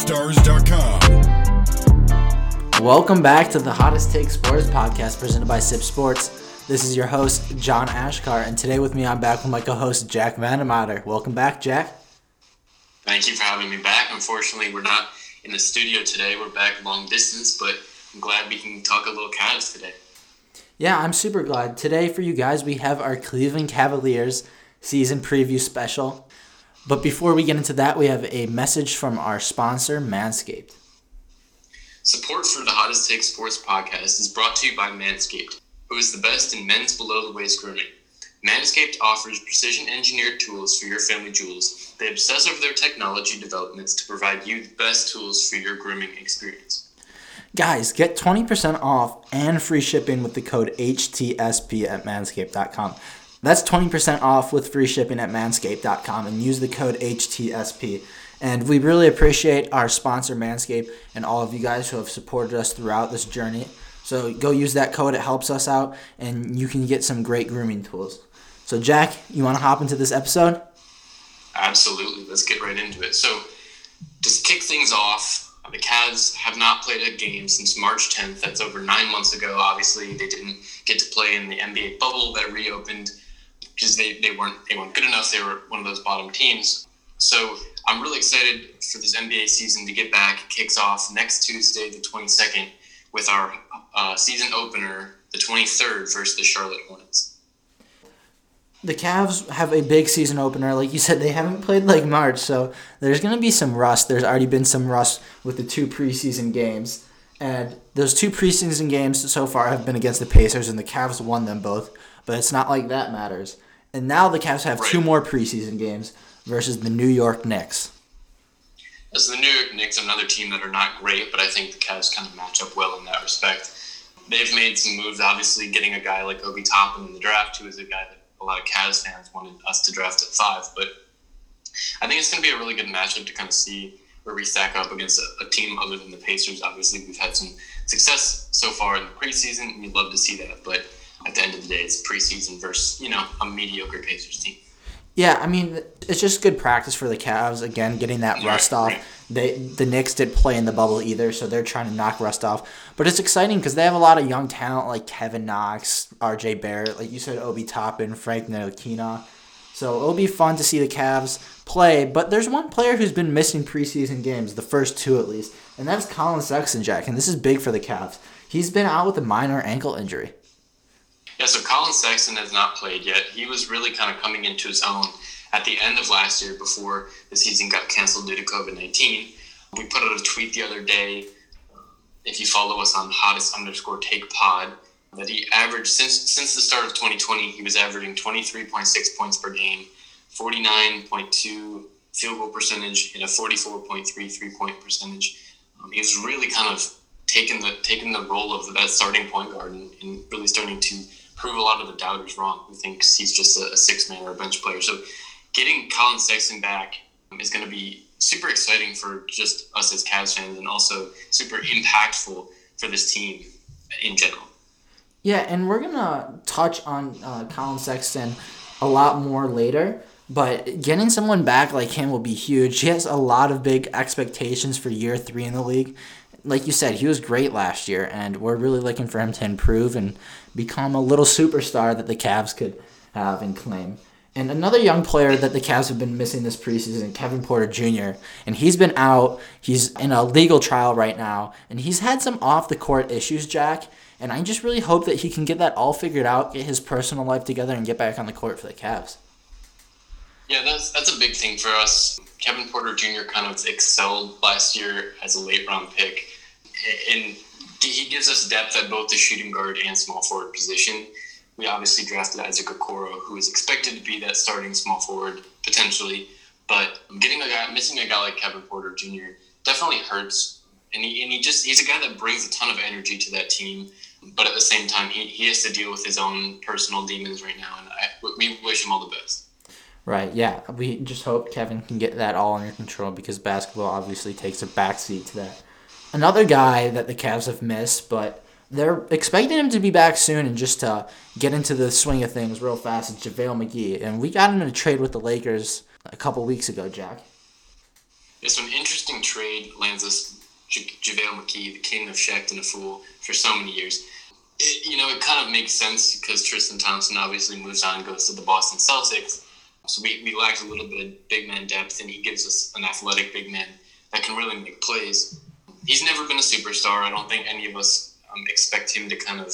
SipStars.com. Welcome back to the Hottest Take Sports podcast presented by CIBB Sports. This is your host, John Achkar, and today with me, I'm back with my co host, Jack Vandemotter. Welcome back, Jack. Thank you for having me back. Unfortunately, we're not in the studio today. We're back long distance, but I'm glad we can talk a little Cavs today. Yeah, I'm super glad. Today, for you guys, we have our Cleveland Cavaliers season preview special. But before we get into that, we have a message from our sponsor, Manscaped. Support for the Hottest Take Sports podcast is brought to you by Manscaped, who is the best in men's below the waist grooming. Manscaped offers precision engineered tools for your family jewels. They obsess over their technology developments to provide you the best tools for your grooming experience. Guys, get 20% off and free shipping with the code HTSP at manscaped.com. That's 20% off with free shipping at manscaped.com and use the code HTSP. And we really appreciate our sponsor, Manscaped, and all of you guys who have supported us throughout this journey. So go use that code, it helps us out, and you can get some great grooming tools. So, Jack, you want to hop into this episode? Absolutely. Let's get right into it. So, to kick things off, the Cavs have not played a game since March 10th. That's over nine months ago. Obviously, they didn't get to play in the NBA bubble that reopened because they, they weren't they weren't good enough. They were one of those bottom teams. So I'm really excited for this NBA season to get back. It kicks off next Tuesday, the 22nd, with our uh, season opener, the 23rd, versus the Charlotte Hornets. The Cavs have a big season opener. Like you said, they haven't played like March, so there's going to be some rust. There's already been some rust with the two preseason games. And those two preseason games so far have been against the Pacers, and the Cavs won them both. But it's not like that matters. And now the Cavs have two more preseason games versus the New York Knicks. As the New York Knicks, another team that are not great, but I think the Cavs kind of match up well in that respect. They've made some moves, obviously, getting a guy like Obi Toppin in the draft, who is a guy that a lot of Cavs fans wanted us to draft at five. But I think it's going to be a really good matchup to kind of see where we stack up against a, a team other than the Pacers. Obviously, we've had some success so far in the preseason, and we'd love to see that. But at the end of the day, it's preseason versus you know a mediocre Pacers team. Yeah, I mean it's just good practice for the Cavs. Again, getting that rust off. They the Knicks did play in the bubble either, so they're trying to knock rust off. But it's exciting because they have a lot of young talent like Kevin Knox, R.J. Barrett, like you said, Obi Toppin, Frank Ntilikina. So it'll be fun to see the Cavs play. But there's one player who's been missing preseason games, the first two at least, and that's Collin Sexton, Jack. And this is big for the Cavs. He's been out with a minor ankle injury. Yeah, so Collin Sexton has not played yet. He was really kind of coming into his own at the end of last year before the season got canceled due to COVID 19. We put out a tweet the other day, if you follow us on hottest underscore take pod, that he averaged since since the start of 2020, he was averaging 23.6 points per game, 49.2 field goal percentage, and a 44.3 three point percentage. Um, he was really kind of taking the taking the role of the best starting point guard and, and really starting to prove a lot of the doubters wrong who thinks he's just a, a six man or a bench player. So getting Collin Sexton back is going to be super exciting for just us as Cavs fans and also super impactful for this team in general. Yeah, and we're going to touch on uh, Collin Sexton a lot more later. But getting someone back like him will be huge. He has a lot of big expectations for year three in the league like you said, he was great last year, and we're really looking for him to improve and become a little superstar that the Cavs could have and claim. And another young player that the Cavs have been missing this preseason, Kevin Porter Jr., and he's been out. He's in a legal trial right now, and he's had some off the court issues, Jack. And I just really hope that he can get that all figured out, get his personal life together, and get back on the court for the Cavs. Yeah, that's that's a big thing for us. Kevin Porter Jr. kind of excelled last year as a late round pick, and he gives us depth at both the shooting guard and small forward position. We obviously drafted Isaac Okoro, who is expected to be that starting small forward potentially, but getting a guy missing a guy like Kevin Porter Jr. definitely hurts. And he, and he just he's a guy that brings a ton of energy to that team, but at the same time he, he has to deal with his own personal demons right now, and I, we wish him all the best. Right, yeah. We just hope Kevin can get that all under control because basketball obviously takes a backseat to that. Another guy that the Cavs have missed, but they're expecting him to be back soon and just to get into the swing of things real fast is JaVale McGee. And we got him in a trade with the Lakers a couple weeks ago, Jack. It's an interesting trade lands us J- JaVale McGee, the king of Shaqtin' a Fool, for so many years. It, you know, it kind of makes sense because Tristan Thompson obviously moves on, goes to the Boston Celtics. So we, we lacked a little bit of big man depth, and he gives us an athletic big man that can really make plays. He's never been a superstar. I don't think any of us um, expect him to kind of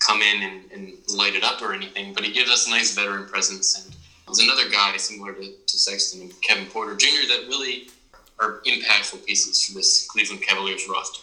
come in and, and light it up or anything, but he gives us a nice veteran presence. And there's another guy similar to, to Sexton and Kevin Porter Jr. that really are impactful pieces for this Cleveland Cavaliers roster.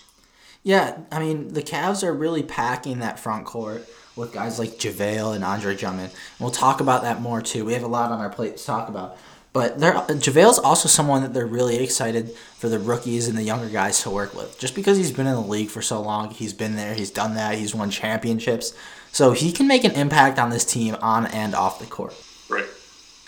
Yeah, I mean, the Cavs are really packing that front court with guys like JaVale and Andre Drummond. We'll talk about that more too. We have a lot on our plate to talk about. But they're, JaVale's also someone that they're really excited for the rookies and the younger guys to work with. Just because he's been in the league for so long, he's been there, he's done that, he's won championships. So he can make an impact on this team on and off the court. Right.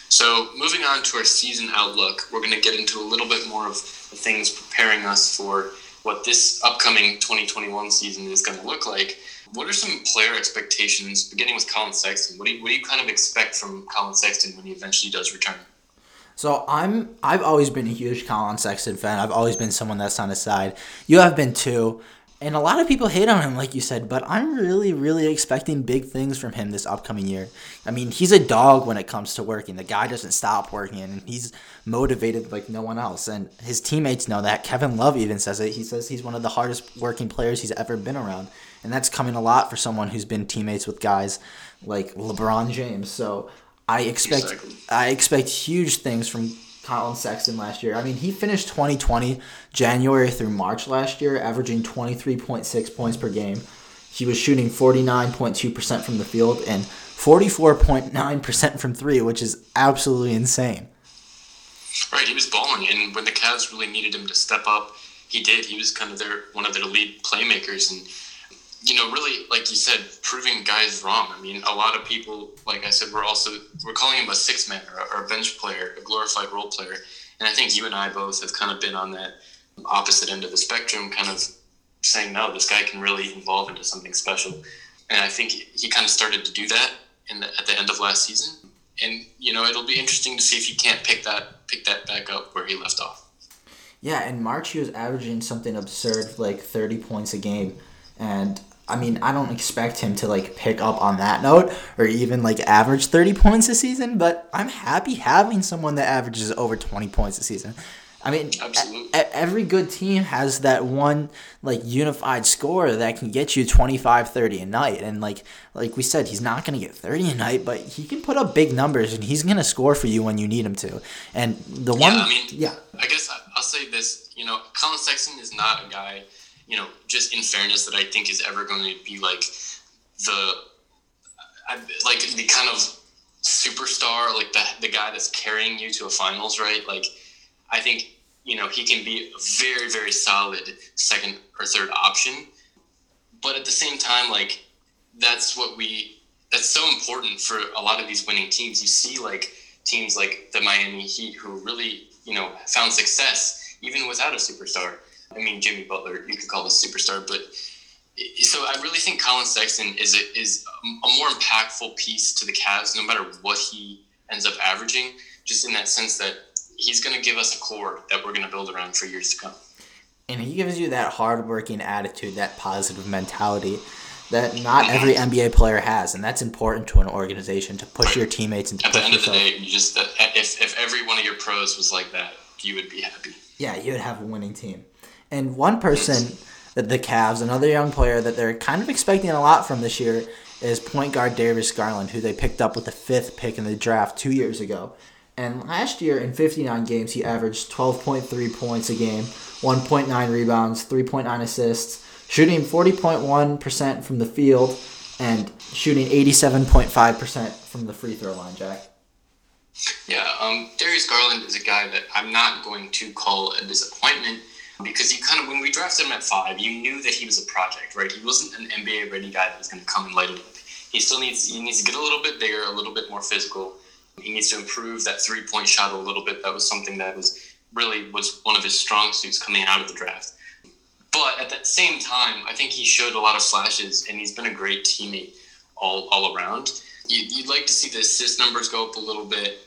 So moving on to our season outlook, we're going to get into a little bit more of the things preparing us for what this upcoming 2021 season is going to look like. What are some player expectations, beginning with Collin Sexton? What do you, what do you kind of expect from Collin Sexton when he eventually does return? So I'm I've always been a huge Collin Sexton fan. I've always been someone that's on his side. You have been too. And a lot of people hate on him, like you said, but I'm really, really expecting big things from him this upcoming year. I mean, he's a dog when it comes to working. The guy doesn't stop working, and he's motivated like no one else. And his teammates know that. Kevin Love even says it. He says he's one of the hardest working players he's ever been around. And that's coming a lot for someone who's been teammates with guys like LeBron James. So I expect exactly. I expect huge things from Collin Sexton last year. I mean, he finished 2020 January through March last year, averaging 23.6 points per game. He was shooting 49.2% from the field and 44.9% from three, which is absolutely insane. Right, he was balling, and when the Cavs really needed him to step up, he did. He was kind of their one of their lead playmakers, and you know, really, like you said, proving guys wrong. I mean, a lot of people, like I said, we're also we're calling him a six man or, or a bench player, a glorified role player. And I think you and I both have kind of been on that opposite end of the spectrum, kind of saying, no, this guy can really evolve into something special. And I think he kind of started to do that the, at the end of last season. And you know, it'll be interesting to see if he can't pick that pick that back up where he left off. Yeah, in March he was averaging something absurd, like thirty points a game, and I mean, I don't expect him to like pick up on that note or even like average 30 points a season, but I'm happy having someone that averages over 20 points a season. I mean, a- every good team has that one like unified score that can get you 25 30 a night and like like we said he's not going to get 30 a night but he can put up big numbers and he's going to score for you when you need him to. And the one Yeah, I mean, yeah. I guess I'll say this, you know, Collin Sexton is not a guy you know, just in fairness, that I think is ever going to be like the like the kind of superstar, like the the guy that's carrying you to a finals, right? Like, I think you know he can be a very very solid second or third option, but at the same time, like that's what we that's so important for a lot of these winning teams. You see, like teams like the Miami Heat who really you know found success even without a superstar I mean, Jimmy Butler, you could call him a superstar, but so I really think Collin Sexton is a, is a more impactful piece to the Cavs, no matter what he ends up averaging. Just in that sense that he's going to give us a core that we're going to build around for years to come. And he gives you that hardworking attitude, that positive mentality that not mm-hmm. every NBA player has, and that's important to an organization to push your teammates and to At push the end yourself. of the day, you just if if every one of your pros was like that, you would be happy. Yeah, you would have a winning team. And one person that the Cavs, another young player that they're kind of expecting a lot from this year, is point guard Darius Garland, who they picked up with the fifth pick in the draft two years ago. And last year, in 59 games, he averaged 12.3 points a game, 1.9 rebounds, 3.9 assists, shooting 40.1% from the field, and shooting 87.5% from the free throw line, Jack. Yeah, um, Darius Garland is a guy that I'm not going to call a disappointment because you kind of when we drafted him at five, you knew that he was a project, right? He wasn't an NBA ready guy that was going to come and light it up. He still needs he needs to get a little bit bigger, a little bit more physical. He needs to improve that three point shot a little bit. That was something that was really was one of his strong suits coming out of the draft. But at that same time, I think he showed a lot of flashes, and he's been a great teammate all all around. You'd like to see the assist numbers go up a little bit,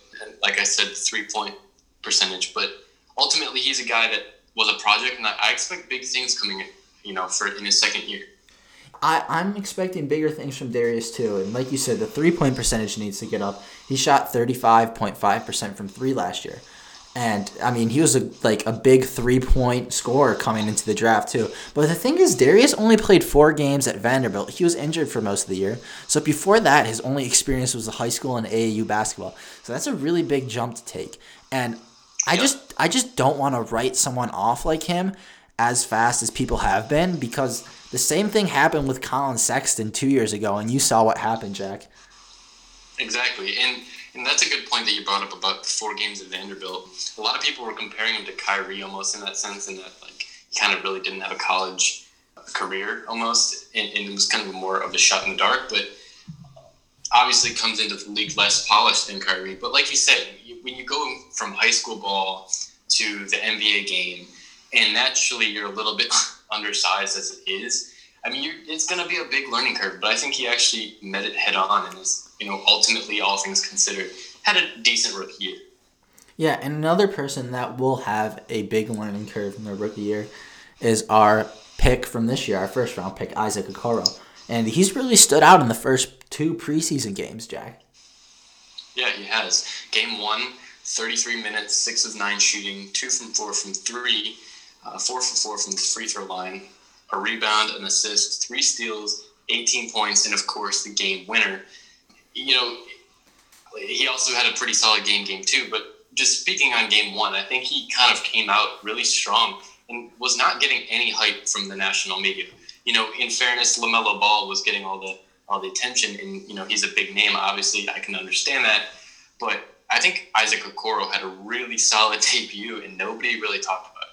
like I said, three point percentage, but ultimately, he's a guy that was a project, and I, expect big things coming, you know, for in his second year. I, I'm expecting bigger things from Darius too. And like you said, the three point percentage needs to get up. He shot 35.5% from three last year. And I mean, he was a, like a big three point scorer coming into the draft too. But the thing is, Darius only played four games at Vanderbilt. He was injured for most of the year. So before that, his only experience was the high school and AAU basketball. So that's a really big jump to take. And I just I just don't want to write someone off like him as fast as people have been because the same thing happened with Collin Sexton two years ago, and you saw what happened, Jack. Exactly, and and that's a good point that you brought up about the four games at Vanderbilt. A lot of people were comparing him to Kyrie almost in that sense, in that like he kind of really didn't have a college career almost, and, and it was kind of more of a shot in the dark. But obviously, comes into the league less polished than Kyrie. But like you said, when you go from high school ball to the NBA game, and naturally you're a little bit undersized as it is. I mean, it's going to be a big learning curve, but I think he actually met it head on and is you know, ultimately, all things considered, had a decent rookie year. Yeah, and another person that will have a big learning curve in their rookie year is our pick from this year, our first round pick, Isaac Okoro. And he's really stood out in the first two preseason games, Jack. Yeah, he has. Game one, 33 minutes, 6 of 9 shooting, 2 from 4 from 3, uh, 4 for 4 from the free throw line, a rebound, an assist, 3 steals, 18 points, and of course the game winner you know, he also had a pretty solid game, game two. But just speaking on game one, I think he kind of came out really strong and was not getting any hype from the national media. You know, in fairness, LaMelo Ball was getting all the all the attention, and you know he's a big name. Obviously, I can understand that, but I think Isaac Okoro had a really solid debut, and nobody really talked about it.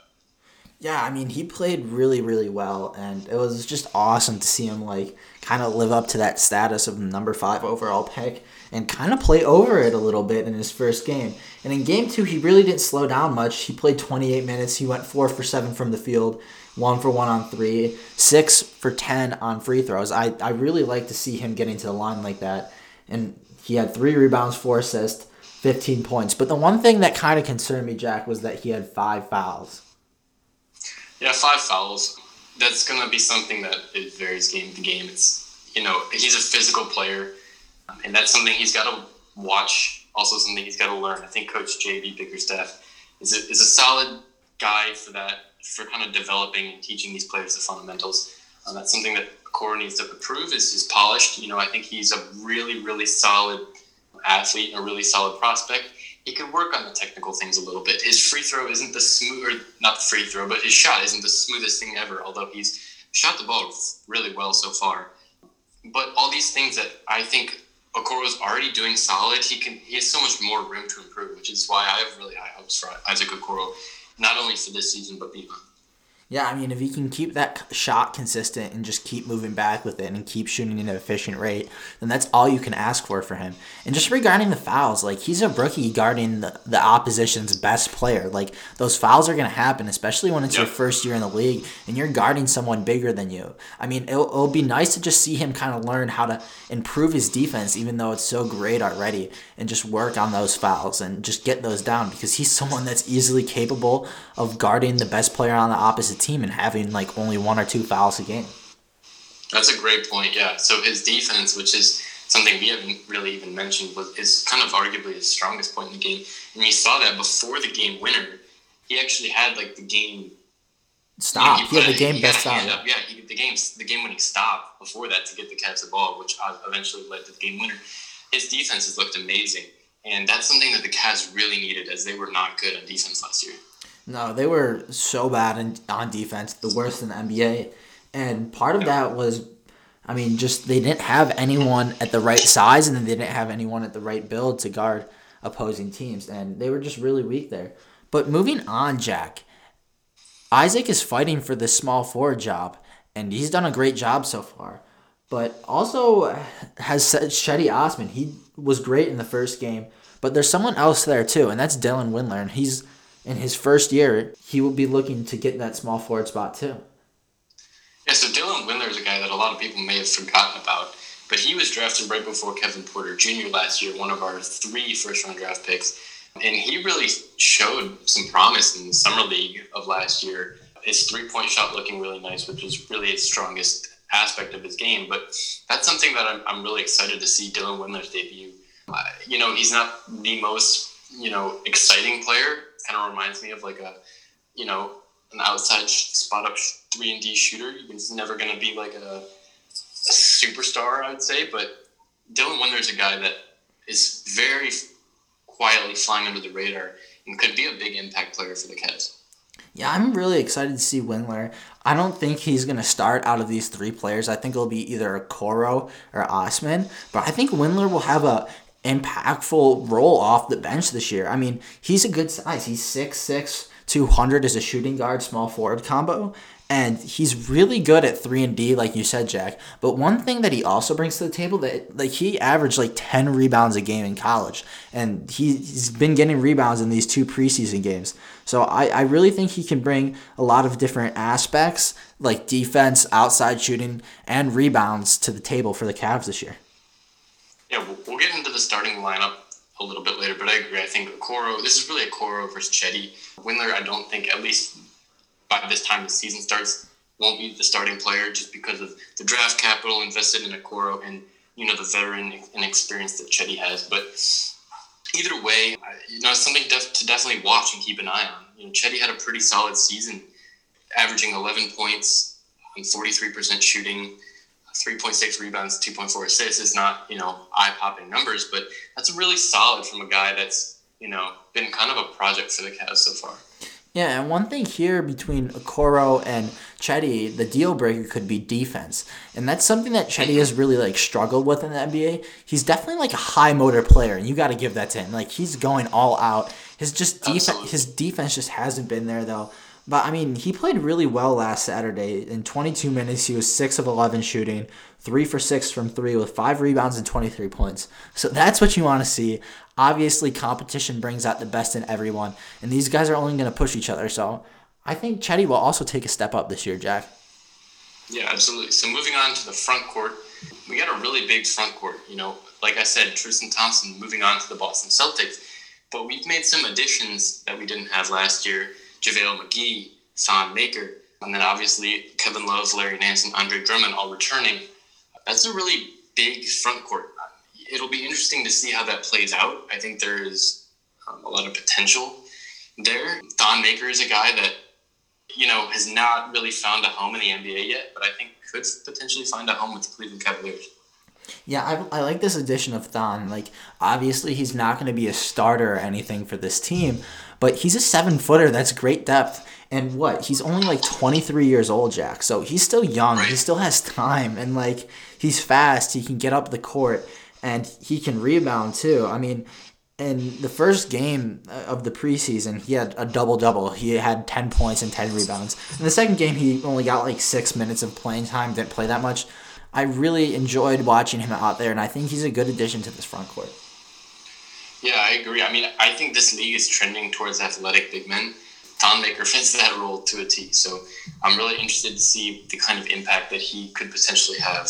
Yeah, I mean, he played really, really well, and it was just awesome to see him like kind of live up to that status of number five overall pick and kind of play over it a little bit in his first game. And in game two, he really didn't slow down much. He played 28 minutes. He went four for seven from the field, one for one on three, six for 10 on free throws. I, I really like to see him getting to the line like that. And he had three rebounds, four assists, 15 points. But the one thing that kind of concerned me, Jack, was that he had five fouls. Yeah, five fouls that's going to be something that it varies game to game. It's you know he's a physical player, um, and that's something he's got to watch. Also, something he's got to learn. I think Coach JB Bickerstaff is a, is a solid guy for that for kind of developing and teaching these players the fundamentals. Uh, that's something that Okoro needs to improve is, is polished. You know, I think he's a really really solid athlete and a really solid prospect he could work on the technical things a little bit. His free throw isn't the smooth, or not the free throw, but his shot isn't the smoothest thing ever. Although he's shot the ball really well so far. But all these things that I think Okoro's already doing solid, he can he has so much more room to improve, which is why I have really high hopes for Isaac Okoro, not only for this season but beyond. Yeah, I mean, if he can keep that shot consistent and just keep moving back with it and keep shooting at an efficient rate, then that's all you can ask for for him. And just regarding the fouls, like he's a rookie guarding the, the opposition's best player. Like those fouls are going to happen, especially when it's yep. your first year in the league and you're guarding someone bigger than you. I mean, it'll, it'll be nice to just see him kind of learn how to improve his defense, even though it's so great already, and just work on those fouls and just get those down because he's someone that's easily capable of guarding the best player on the opposite team and having like only one or two fouls a game. That's a great point. Yeah. So his defense, which is something we haven't really even mentioned, was is kind of arguably his strongest point in the game. And you saw that before the game winner, he actually had like the game stop. You know, he, he had the game best stop. Yeah, he, the game the game winning stop before that to get the Cavs the ball, which eventually led to the game winner. His defense has looked amazing, and that's something that the Cavs really needed, as they were not good on defense last year. No, they were so bad in, on defense, the worst in the NBA. And part of that was, I mean, just they didn't have anyone at the right size and then they didn't have anyone at the right build to guard opposing teams. And they were just really weak there. But moving on, Jack, Isaac is fighting for the small forward job, and he's done a great job so far. But also has Cedi Osman. He was great in the first game, but there's someone else there too, and that's Dylan Windler, and he's in his first year, he will be looking to get that small forward spot too. Yeah, so Dylan Windler is a guy that a lot of people may have forgotten about, but he was drafted right before Kevin Porter Jr. last year, one of our three first round draft picks. And he really showed some promise in the summer league of last year. His three point shot looking really nice, which was really his strongest aspect of his game. But that's something that I'm, I'm really excited to see Dylan Windler's debut. Uh, you know, he's not the most, you know, exciting player. Kind of reminds me of like a, you know, an outside spot up three and D shooter. He's never going to be like a, a superstar, I would say. But Dylan Windler's a guy that is very quietly flying under the radar and could be a big impact player for the Cavs. Yeah, I'm really excited to see Windler. I don't think he's going to start out of these three players. I think it'll be either Okoro or Osman. But I think Windler will have a impactful role off the bench this year. I mean, he's a good size. He's 6'6", 200 as a shooting guard, small forward combo and he's really good at 3 and D like you said Jack but one thing that he also brings to the table that like he averaged like 10 rebounds a game in college and he, he's been getting rebounds in these two preseason games so I, I really think he can bring a lot of different aspects like defense outside shooting and rebounds to the table for the Cavs this year yeah we'll, we'll get into the starting lineup a little bit later but I agree I think Okoro this is really Okoro versus Cedi Windler I don't think at least by this time the season starts won't be the starting player just because of the draft capital invested in Okoro and you know the veteran and experience that Cedi has. But either way, you know something def- to definitely watch and keep an eye on. You know, Cedi had a pretty solid season, averaging 11 points and 43% shooting. 3.6 rebounds, 2.4 assists is not, you know, eye-popping numbers, but that's really solid from a guy that's, you know, been kind of a project for the Cavs so far. Yeah, and one thing here between Okoro and Cedi, the deal breaker could be defense. And that's something that Cedi has really like struggled with in the NBA. He's definitely like a high motor player, and you got to give that to him. Like he's going all out. His just defense, his defense just hasn't been there though. But I mean, he played really well last Saturday. In 22 minutes, he was 6 of 11 shooting, 3 for 6 from 3 with 5 rebounds and 23 points. So that's what you want to see. Obviously, competition brings out the best in everyone, and these guys are only going to push each other. So I think Cedi will also take a step up this year, Jack. Yeah, absolutely. So moving on to the front court, we got a really big front court. You know, like I said, Tristan Thompson moving on to the Boston Celtics, but we've made some additions that we didn't have last year. JaVale McGee, Thon Maker, and then obviously Kevin Love, Larry Nance, and Andre Drummond all returning. That's a really big front court it'll be interesting to see how that plays out. I think there is um, a lot of potential there. Thon Maker is a guy that you know has not really found a home in the NBA yet, but I think could potentially find a home with the Cleveland Cavaliers. Yeah, I, I like this addition of Thon. Like, obviously, he's not going to be a starter or anything for this team, but he's a seven footer. That's great depth. And what? He's only like 23 years old, Jack. So he's still young. He still has time. And, like, he's fast. He can get up the court and he can rebound too. I mean, in the first game uh, of the preseason, he had a double double. He had 10 points and 10 rebounds. In the second game, he only got like six minutes of playing time, didn't play that much. I really enjoyed watching him out there, and I think he's a good addition to this front court. Yeah, I agree. I mean, I think this league is trending towards athletic big men. Thon Maker fits that role to a T. So I'm really interested to see the kind of impact that he could potentially have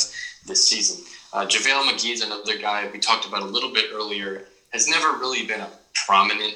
this season. Uh, JaVale McGee is another guy we talked about a little bit earlier. Has never really been a prominent,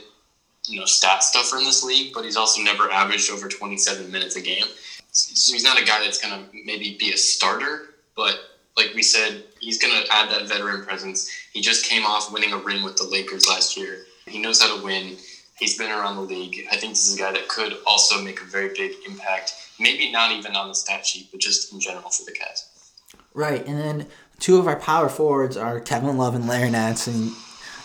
you know, stat stuffer in this league, but he's also never averaged over 27 minutes a game. So he's not a guy that's going to maybe be a starter, but like we said, he's going to add that veteran presence. He just came off winning a ring with the Lakers last year. He knows how to win. He's been around the league. I think this is a guy that could also make a very big impact. Maybe not even on the stat sheet, but just in general for the Cavs. Right, and then two of our power forwards are Kevin Love and Larry Nance, and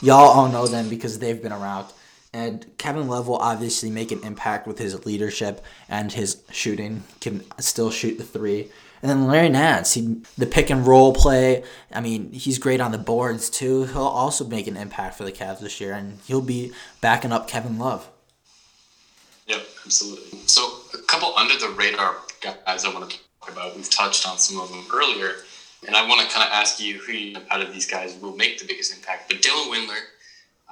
y'all all know them because they've been around. And Kevin Love will obviously make an impact with his leadership and his shooting. Can still shoot the three. And then Larry Nance, he, the pick and roll play. I mean, he's great on the boards too. He'll also make an impact for the Cavs this year, and he'll be backing up Kevin Love. Yep, absolutely. So a couple under the radar guys I want to talk about. We've touched on some of them earlier. And I want to kind of ask you who out of these guys will make the biggest impact. But Dylan Windler,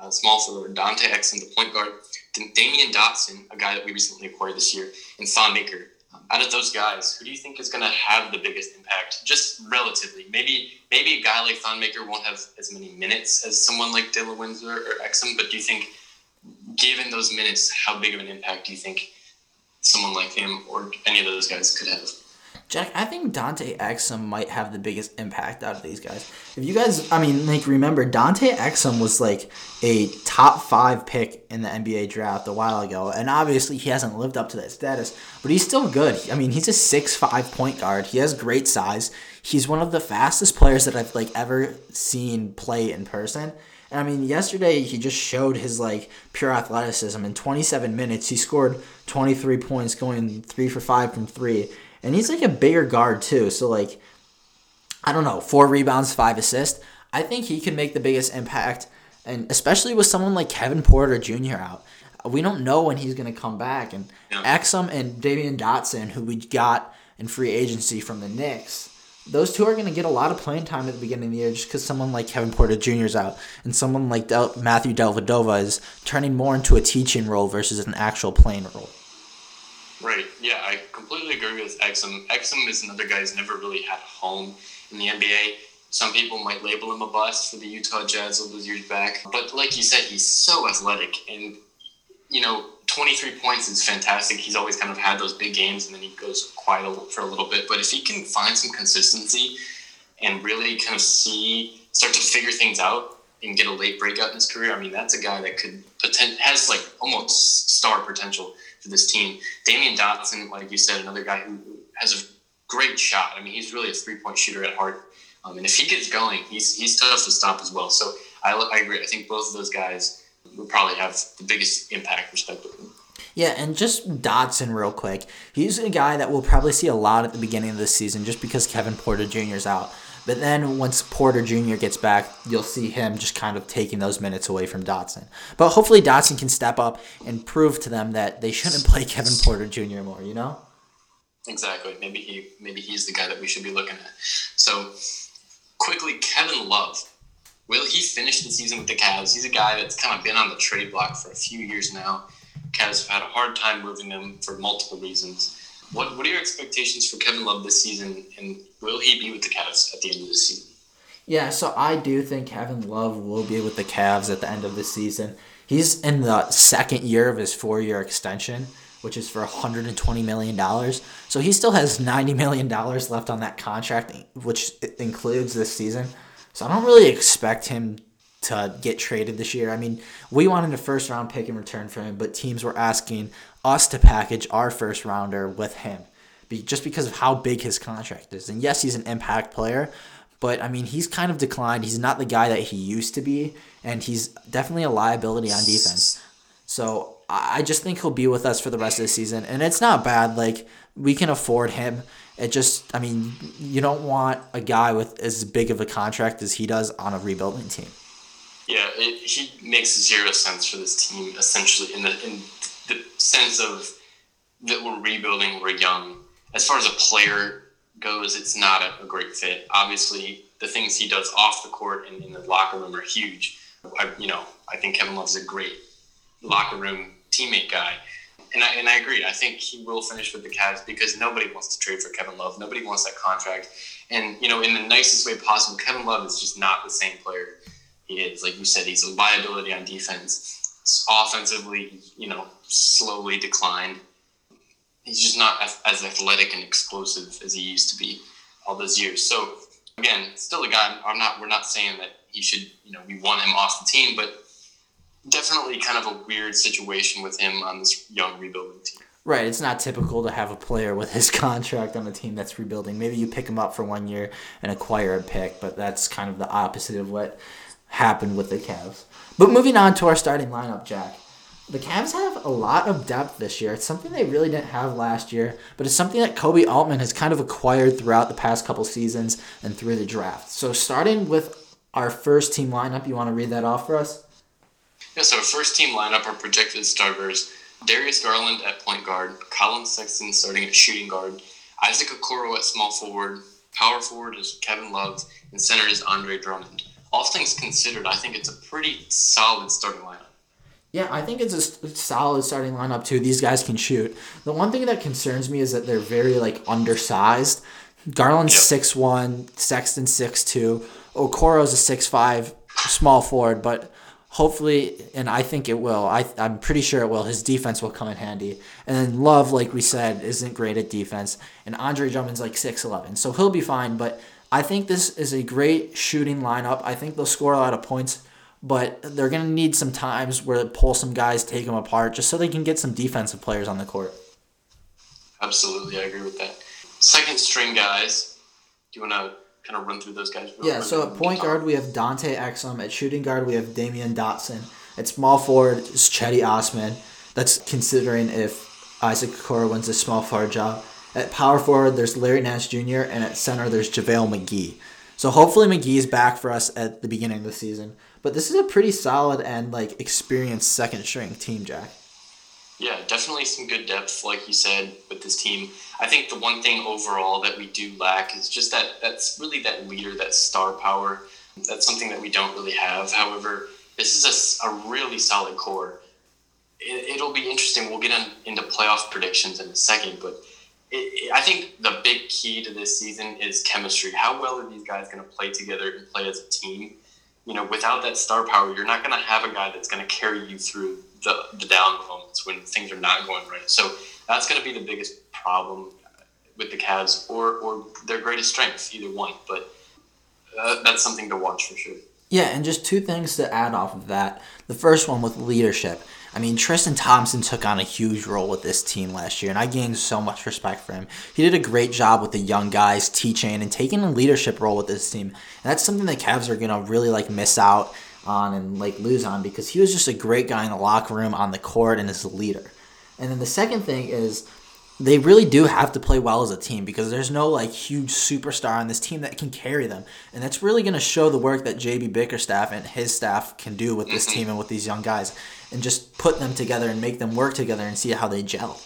uh, small forward, Dante Exum, the point guard, Damyean Dotson, a guy that we recently acquired this year, and Thon Maker. Um, out of those guys, who do you think is going to have the biggest impact, just relatively? Maybe maybe a guy like Thon Maker won't have as many minutes as someone like Dylan Windler or Exum, but do you think given those minutes, how big of an impact do you think someone like him or any of those guys could have? Jack, I think Dante Exum might have the biggest impact out of these guys. If you guys, I mean, like, remember, Dante Exum was like a top five pick in the NBA draft a while ago, and obviously he hasn't lived up to that status, but he's still good. I mean, he's a six-five point guard. He has great size. He's one of the fastest players that I've like ever seen play in person. And I mean, yesterday he just showed his like pure athleticism. In 27 minutes, he scored 23 points, going three for five from three and he's like a bigger guard too. So like, I don't know, four rebounds, five assists. I think he can make the biggest impact, and especially with someone like Kevin Porter Jr. out. We don't know when he's going to come back. And. Exum and Damyean Dotson, who we got in free agency from the Knicks, those two are going to get a lot of playing time at the beginning of the year just because someone like Kevin Porter Jr. is out and someone like Del- Matthew Dellavedova is turning more into a teaching role versus an actual playing role. Right. Yeah, I completely agree with Exum. Exum is another guy who's never really had a home in the NBA. Some people might label him a bust for the Utah Jazz all those years back. But like you said, he's so athletic. And, you know, 23 points is fantastic. He's always kind of had those big games and then he goes quiet for a little bit. But if he can find some consistency and really kind of see, start to figure things out and get a late breakout in his career, I mean, that's a guy that could pretend, has like almost star potential for this team. Damyean Dotson, like you said, another guy who has a great shot. I mean, he's really a three point shooter at heart. Um, and if he gets going, he's, he's tough to stop as well. So I, I agree. I think both of those guys would probably have the biggest impact, respectively. Yeah, and just Dotson, real quick. He's a guy that we'll probably see a lot at the beginning of the season just because Kevin Porter Jr. is out. But then once Porter Jr. gets back, you'll see him just kind of taking those minutes away from Dotson. But hopefully Dotson can step up and prove to them that they shouldn't play Kevin Porter Jr. more, you know? Exactly. Maybe he maybe he's the guy that we should be looking at. So quickly, Kevin Love. Will he finish the season with the Cavs? He's a guy that's kind of been on the trade block for a few years now. Cavs have had a hard time moving him for multiple reasons. What What are your expectations for Kevin Love this season, and will he be with the Cavs at the end of the season? Yeah, so I do think Kevin Love will be with the Cavs at the end of the season. He's in the second year of his four year extension, which is for $120 million. So he still has $90 million left on that contract, which includes this season. So I don't really expect him to get traded this year. I mean, we wanted a first round pick in return for him, but teams were asking us to package our first rounder with him just because of how big his contract is. And yes, he's an impact player, but I mean, he's kind of declined. He's not the guy that he used to be, and he's definitely a liability on defense. So I just think he'll be with us for the rest of the season, and it's not bad. Like we can afford him. It just, I mean, you don't want a guy with as big of a contract as he does on a rebuilding team. Yeah, it, he makes zero sense for this team. Essentially, in the in the sense of that we're rebuilding, we're young. As far as a player goes, it's not a, a great fit. Obviously, the things he does off the court and in the locker room are huge. I, you know, I think Kevin Love's a great locker room teammate guy. And I, and I agree. I think he will finish with the Cavs because nobody wants to trade for Kevin Love. Nobody wants that contract. And, you know, in the nicest way possible, Kevin Love is just not the same player he is. Like you said, he's a liability on defense offensively, you know, slowly declined. He's just not as, as, athletic and explosive as he used to be all those years. So again, still a guy. I'm not. We're not saying that he should. You know, we want him off the team, but definitely kind of a weird situation with him on this young rebuilding team. Right, it's not typical to have a player with his contract on a team that's rebuilding. Maybe you pick him up for one year and acquire a pick, but that's kind of the opposite of what happened with the Cavs. But moving on to our starting lineup, Jack. The Cavs have a lot of depth this year. It's something they really didn't have last year, but it's something that Koby Altman has kind of acquired throughout the past couple seasons and through the draft. So, starting with our first team lineup, you want to read that off for us? Yeah, so our first team lineup are projected starters Darius Garland at point guard, Collin Sexton starting at shooting guard, Isaac Okoro at small forward, power forward is Kevin Love, and center is Andre Drummond all things considered, I think it's a pretty solid starting lineup. Yeah, I think it's a solid starting lineup too. These guys can shoot. The one thing that concerns me is that they're very like undersized. Garland's six one, Sexton six two, Okoro's a six five small forward, but hopefully, and I think it will. I I'm pretty sure it will. His defense will come in handy. And then Love, like we said, isn't great at defense, and Andre Drummond's like six eleven, so he'll be fine. But I think this is a great shooting lineup. I think they'll score a lot of points, but they're gonna need some times where they pull some guys, take them apart, just so they can get some defensive players on the court. Absolutely, I agree with that. Second string guys, do you want to kind of run through those guys? yeah, so at point guard, we have Dante Exum. At shooting guard, we have Damyean Dotson. At small forward, it's Cedi Osman. That's considering if Isaac Okoro wins the small forward job. At power forward, there's Larry Nance Jr., and at center, there's JaVale McGee. So hopefully McGee is back for us at the beginning of the season. But this is a pretty solid and like experienced second string team, Jack. Yeah, definitely some good depth, like you said, with this team. I think the one thing overall that we do lack is just that that's really that leader, that star power. That's something that we don't really have. However, this is a, a really solid core. It, will be interesting. We'll get in, into playoff predictions in a second, but it, it, I think the big key to this season is chemistry. How well are these guys going to play together and play as a team? You know, without that star power, you're not going to have a guy that's going to carry you through the, the down moments when things are not going right. So that's going to be the biggest problem with the Cavs or, or their greatest strength, either one. But uh, that's something to watch for sure. Yeah, and just two things to add off of that. The first one with leadership. I mean, Tristan Thompson took on a huge role with this team last year, and I gained so much respect for him. He did a great job with the young guys, teaching and taking a leadership role with this team. And that's something the Cavs are gonna really like miss out on and like lose on because he was just a great guy in the locker room, on the court, and as a leader. And then the second thing is they really do have to play well as a team because there's no like huge superstar on this team that can carry them. And that's really going to show the work that JB Bickerstaff and his staff can do with this mm-hmm. team and with these young guys and just put them together and make them work together and see how they gel.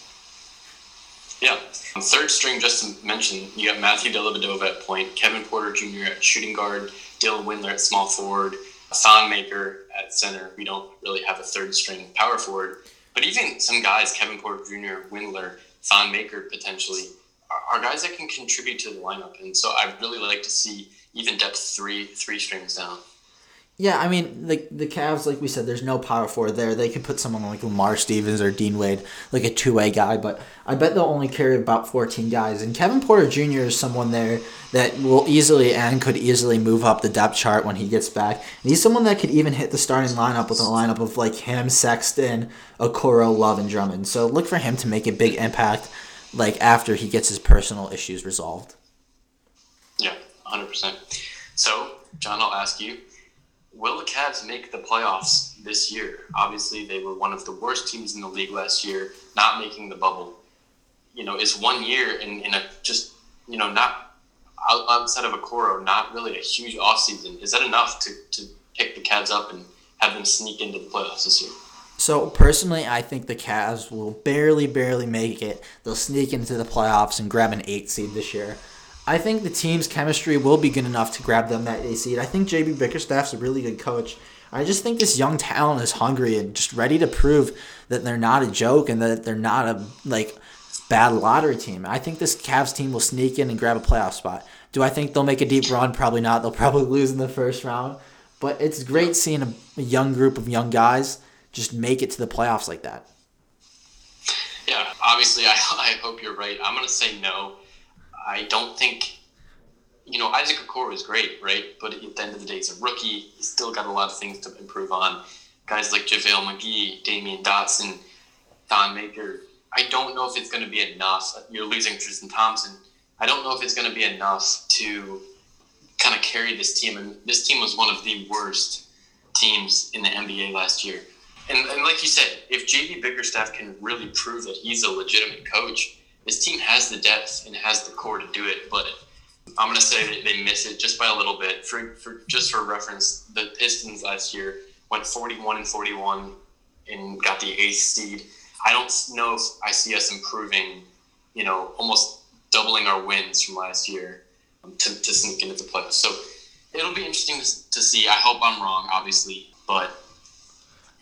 Yeah. Third string, just to mention, you got Matthew Dellavedova at point, Kevin Porter Jr. at shooting guard, Dylan Windler at small forward, Thon Maker at center. We don't really have a third string power forward. But even some guys, Kevin Porter Jr., Windler, Thon Maker potentially, are, are guys that can contribute to the lineup. And so I'd really like to see even depth three three strings down. Yeah, I mean, like the Cavs, like we said, there's no power forward there. They could put someone like Lamar Stevens or Dean Wade, like a two way guy, but I bet they'll only carry about 14 guys. And Kevin Porter Jr. is someone there that will easily and could easily move up the depth chart when he gets back. And he's someone that could even hit the starting lineup with a lineup of like him, Sexton, Okoro, Love, and Drummond. So look for him to make a big impact, like after he gets his personal issues resolved. Yeah, 100%. So, John, I'll ask you will the Cavs make the playoffs this year? Obviously, they were one of the worst teams in the league last year, not making the bubble. You know, is one year in, in a just, you know, not outside of a Okoro, not really a huge offseason. Is that enough to, to pick the Cavs up and have them sneak into the playoffs this year? So personally, I think the Cavs will barely, barely make it. They'll sneak into the playoffs and grab an eight seed this year. I think the team's chemistry will be good enough to grab them that A seed. I think JB Bickerstaff's a really good coach. I just think this young talent is hungry and just ready to prove that they're not a joke and that they're not a like bad lottery team. I think this Cavs team will sneak in and grab a playoff spot. Do I think they'll make a deep run? Probably not. They'll probably lose in the first round. But it's great seeing a, a young group of young guys just make it to the playoffs like that. Yeah, obviously, I, I hope you're right. I'm going to say no. I don't think, you know, Isaac Okoro is great, right? But at the end of the day, he's a rookie. He's still got a lot of things to improve on. Guys like JaVale McGee, Damyean Dotson, Thon Maker. I don't know if it's going to be enough. You're losing Tristan Thompson. I don't know if it's going to be enough to kind of carry this team. And this team was one of the worst teams in the NBA last year. And, and like you said, if JB Bickerstaff can really prove that he's a legitimate coach, this team has the depth and has the core to do it, but I'm gonna say that they miss it just by a little bit. For, for just for reference, the Pistons last year went 41 and 41 and got the eighth seed. I don't know if I see us improving, you know, almost doubling our wins from last year to, to sneak into the playoffs. So it'll be interesting to, to see. I hope I'm wrong, obviously, but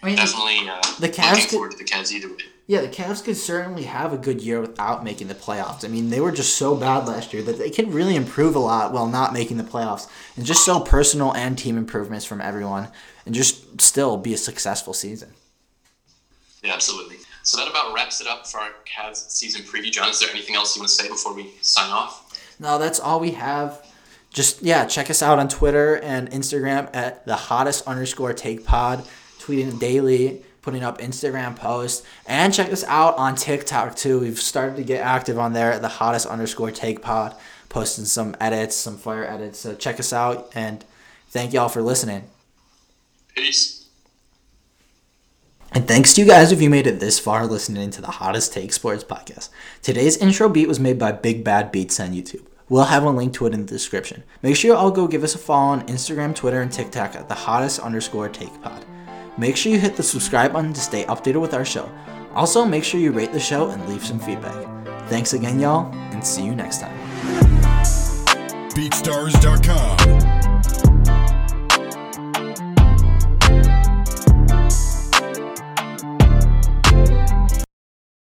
I mean, definitely uh, the Cavs looking forward to the Cavs either way Yeah, the Cavs could certainly have a good year without making the playoffs. I mean, they were just so bad last year that they can really improve a lot while not making the playoffs. And just so personal and team improvements from everyone and just still be a successful season. Yeah, absolutely. So that about wraps it up for our Cavs season preview. John, is there anything else you want to say before we sign off? No, that's all we have. Just yeah, check us out on Twitter and Instagram at the hottest underscore take pod, tweeting daily, putting up Instagram posts, and check us out on TikTok too. We've started to get active on there at the hottest underscore take pod, posting some edits, some fire edits. So check us out and thank y'all for listening. Peace. And thanks to you guys if you made it this far listening to the hottest take sports podcast. Today's intro beat was made by Big Bad Beats on YouTube. We'll have a link to it in the description. Make sure you all go give us a follow on Instagram, Twitter, and TikTok at the hottest underscore take pod. Make sure you hit the subscribe button to stay updated with our show. Also, make sure you rate the show and leave some feedback. Thanks again, y'all, and see you next time. BeatStars.com.